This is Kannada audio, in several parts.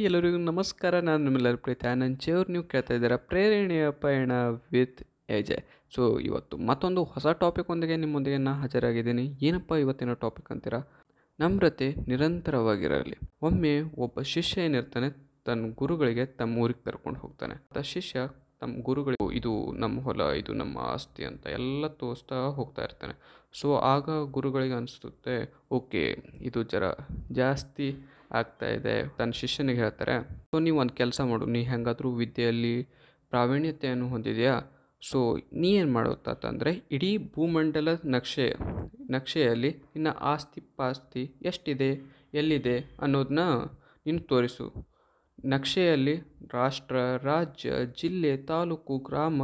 ಎಲ್ಲರಿಗೂ ನಮಸ್ಕಾರ, ನಾನು ನಿಮ್ಮೆಲ್ಲರ ಪ್ರೀತಿ ಆನಂದ್ ಅವ್ರು. ನೀವು ಕೇಳ್ತಾ ಇದ್ದೀರಾ ಪ್ರೇರಣೆಯ ಪಯಣ ವಿತ್ ಎಜೆ ಸೊ, ಇವತ್ತು ಮತ್ತೊಂದು ಹೊಸ ಟಾಪಿಕ್ ಒಂದಿಗೆ ನಿಮ್ಮೊಂದಿಗೆ ನಾನು ಹಾಜರಾಗಿದ್ದೀನಿ. ಏನಪ್ಪ ಇವತ್ತಿನ ಟಾಪಿಕ್ ಅಂತೀರಾ? ನಮ್ರತೆ ನಿರಂತರವಾಗಿರಲಿ. ಒಮ್ಮೆ ಒಬ್ಬ ಶಿಷ್ಯ ಏನಿರ್ತಾನೆ, ತನ್ನ ಗುರುಗಳಿಗೆ ತಮ್ಮ ಊರಿಗೆ ಕರ್ಕೊಂಡು ಹೋಗ್ತಾನೆ. ಆ ಶಿಷ್ಯ ತಮ್ಮ ಗುರುಗಳು ಇದು ನಮ್ಮ ಹೊಲ, ಇದು ನಮ್ಮ ಆಸ್ತಿ ಅಂತ ಎಲ್ಲ ತೋರಿಸ್ತಾ ಹೋಗ್ತಾ ಇರ್ತಾನೆ. ಸೊ, ಆಗ ಗುರುಗಳಿಗೆ ಅನಿಸುತ್ತೆ, ಓಕೆ, ಇದು ಜರ ಜಾಸ್ತಿ ಆಗ್ತಾ ಇದೆ. ತನ್ನ ಶಿಷ್ಯನಿಗೆ ಹೇಳ್ತಾರೆ, ಸೊ, ನೀವು ಒಂದು ಕೆಲಸ ಮಾಡು. ನೀ ಹೆಂಗಾದರೂ ವಿದ್ಯೆಯಲ್ಲಿ ಪ್ರಾವೀಣ್ಯತೆಯನ್ನು ಹೊಂದಿದೆಯಾ? ಸೊ, ನೀ ಏನು ಮಾಡುತ್ತಂದರೆ ಇಡೀ ಭೂಮಂಡಲ ನಕ್ಷೆ, ನಕ್ಷೆಯಲ್ಲಿ ನಿನ್ನ ಆಸ್ತಿ ಪಾಸ್ತಿ ಎಷ್ಟಿದೆ, ಎಲ್ಲಿದೆ ಅನ್ನೋದನ್ನ ನೀನು ತೋರಿಸು. ನಕ್ಷೆಯಲ್ಲಿ ರಾಷ್ಟ್ರ, ರಾಜ್ಯ, ಜಿಲ್ಲೆ, ತಾಲೂಕು, ಗ್ರಾಮ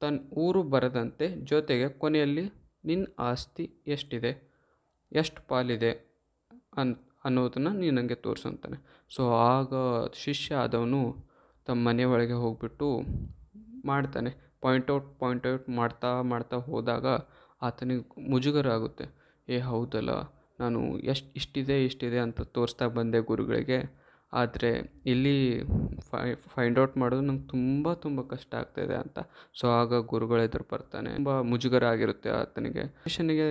ತನ್ನ ಊರು ಬರದಂತೆ ಜೊತೆಗೆ ಕೊನೆಯಲ್ಲಿ ನಿನ್ನ ಆಸ್ತಿ ಎಷ್ಟಿದೆ? ಎಷ್ಟು ಪಾಲಿದೆ? ಅನ್ ಅನ್ನೋದನ್ನು ನೀನು ನನಗೆ ತೋರಿಸು ಅಂತಾನೆ. ಸೊ ಆಗ ಶಿಷ್ಯ ಆದವನು ತಮ್ಮ ಮನೆ ಒಳಗೆ ಹೋಗ್ಬಿಟ್ಟು ಮಾಡ್ತಾನೆ. ಪಾಯಿಂಟ್ ಔಟ್ ಪಾಯಿಂಟ್ ಔಟ್ ಮಾಡ್ತಾ ಮಾಡ್ತಾ ಹೋದಾಗ ಆತನಿಗೆ ಮುಜುಗರ ಆಗುತ್ತೆ ಏ, ಹೌದಲ್ಲ, ನಾನು ಎಷ್ಟು, ಇಷ್ಟಿದೆ ಇಷ್ಟಿದೆ ಅಂತ ತೋರಿಸ್ತಾ ಬಂದೆ ಗುರುಗಳಿಗೆ. ಆದರೆ ಇಲ್ಲಿ ಫೈ ಫೈಂಡ್ ಔಟ್ ಮಾಡೋದು ನಂಗೆ ತುಂಬ ತುಂಬ ಕಷ್ಟ ಆಗ್ತಾಯಿದೆ ಅಂತ. ಸೊ ಆಗ ಗುರುಗಳ ಎದುರು ಬರ್ತಾನೆ. ತುಂಬ ಮುಜುಗರ ಆಗಿರುತ್ತೆ ಆತನಿಗೆ. ಶಿಷ್ಯನಿಗೆ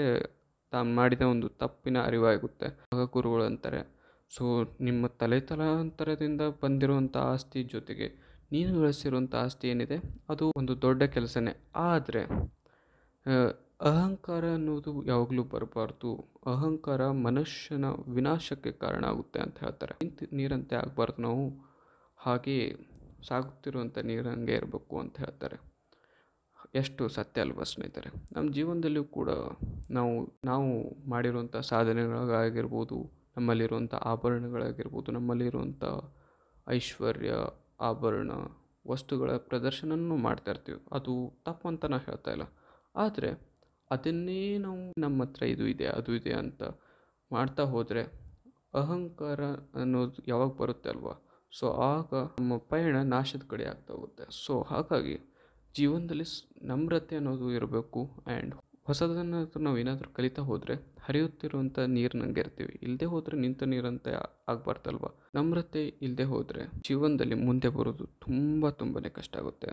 ತಾನು ಮಾಡಿದ ಒಂದು ತಪ್ಪಿನ ಅರಿವಾಗುತ್ತೆ. ಆಗ ಗುರುಗಳು ಅಂತಾರೆ. ಸೊ, ನಿಮ್ಮ ತಲೆ ತಲಾಂತರದಿಂದ ಬಂದಿರುವಂಥ ಆಸ್ತಿ ಜೊತೆಗೆ ನೀನು ಗಳಿಸಿರುವಂಥ ಆಸ್ತಿ ಏನಿದೆ? ಅದು ಒಂದು ದೊಡ್ಡ ಕೆಲಸನೇ. ಆದರೆ ಅಹಂಕಾರ ಅನ್ನೋದು ಯಾವಾಗಲೂ ಬರಬಾರ್ದು. ಅಹಂಕಾರ ಮನುಷ್ಯನ ವಿನಾಶಕ್ಕೆ ಕಾರಣ ಆಗುತ್ತೆ ಅಂತ ಹೇಳ್ತಾರೆ. ನಿಂತು ನೀರಂತೆ ಆಗಬಾರ್ದು ನಾವು. ಹಾಗೆ ಸಾಗುತ್ತಿರುವಂಥ ನೀರಂಗೆ ಇರಬೇಕು ಅಂತ ಹೇಳ್ತಾರೆ. ಎಷ್ಟು ಸತ್ಯ ಅಲ್ವಾ ಸ್ನೇಹಿತರೆ? ನಮ್ಮ ಜೀವನದಲ್ಲಿಯೂ ಕೂಡ ನಾವು ನಾವು ಮಾಡಿರುವಂಥ ಸಾಧನೆಗಳಾಗಿರ್ಬೋದು, ನಮ್ಮಲ್ಲಿರುವಂಥ ಆಭರಣಗಳಾಗಿರ್ಬೋದು, ನಮ್ಮಲ್ಲಿರುವಂಥ ಐಶ್ವರ್ಯ, ಆಭರಣ, ವಸ್ತುಗಳ ಪ್ರದರ್ಶನನೂ ಮಾಡ್ತಾ ಇರ್ತೀವಿ. ಅದು ತಪ್ಪು ಅಂತ ನಾನು ಹೇಳ್ತಾ ಇಲ್ಲ. ಆದರೆ ಅದನ್ನೇ ನಾವು ನಮ್ಮ ಹತ್ರ ಇದು ಇದೆ, ಅದು ಇದೆ ಅಂತ ಮಾಡ್ತಾ ಹೋದರೆ ಅಹಂಕಾರ ಅನ್ನೋದು ಯಾವಾಗ ಬರುತ್ತೆ ಅಲ್ವಾ? ಸೊ ಆಗ ನಮ್ಮ ಪಯಣ ನಾಶದ ಕಡೆ ಆಗ್ತಾ ಹೋಗುತ್ತೆ. ಸೊ ಹಾಗಾಗಿ ಜೀವನದಲ್ಲಿ ನಮ್ರತೆ ಅನ್ನೋದು ಇರಬೇಕು ಆ್ಯಂಡ್ ಹೊಸದನ್ನು ನಾವು ಏನಾದರೂ ಕಲಿತಾ ಹೋದರೆ ಹರಿಯುತ್ತಿರುವಂಥ ನೀರಿನಂಗೆ ಇರ್ತೀವಿ. ಇಲ್ಲದೆ ಹೋದರೆ ನಿಂತ ನೀರಂತೆ ಆಗಬಾರ್ದಲ್ವ? ನಮ್ರತೆ ಇಲ್ಲದೆ ಹೋದರೆ ಜೀವನದಲ್ಲಿ ಮುಂದೆ ಬರೋದು ತುಂಬ ತುಂಬಾ ಕಷ್ಟ ಆಗುತ್ತೆ.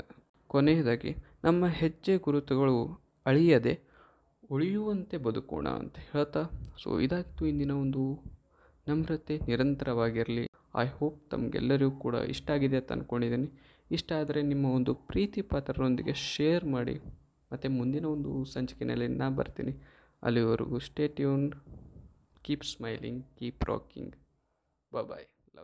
ಕೊನೆಯದಾಗಿ, ನಮ್ಮ ಹೆಜ್ಜೆ ಗುರುತುಗಳು ಅಳಿಯದೆ ಉಳಿಯುವಂತೆ ಬದುಕೋಣ ಅಂತ ಹೇಳ್ತಾ ಸೊ ಇದಾಗಿತ್ತು ಇಂದಿನ ಒಂದು ನಮ್ರತೆ ನಿರಂತರವಾಗಿರಲಿ. ಐ ಹೋಪ್ ತಮಗೆಲ್ಲರಿಗೂ ಕೂಡ ಇಷ್ಟ ಆಗಿದೆ ಅಂತ ಅಂದ್ಕೊಂಡಿದ್ದೀನಿ ಇಷ್ಟ ಆದರೆ ನಿಮ್ಮ ಒಂದು ಪ್ರೀತಿ ಪಾತ್ರರೊಂದಿಗೆ ಶೇರ್ ಮಾಡಿ. ಮತ್ತು ಮುಂದಿನ ಒಂದು ಸಂಚಿಕೆಯಲ್ಲಿ ನಾ ಬರ್ತೀನಿ. ಅಲ್ಲಿವರೆಗೂ stay tune keep smiling keep rocking bye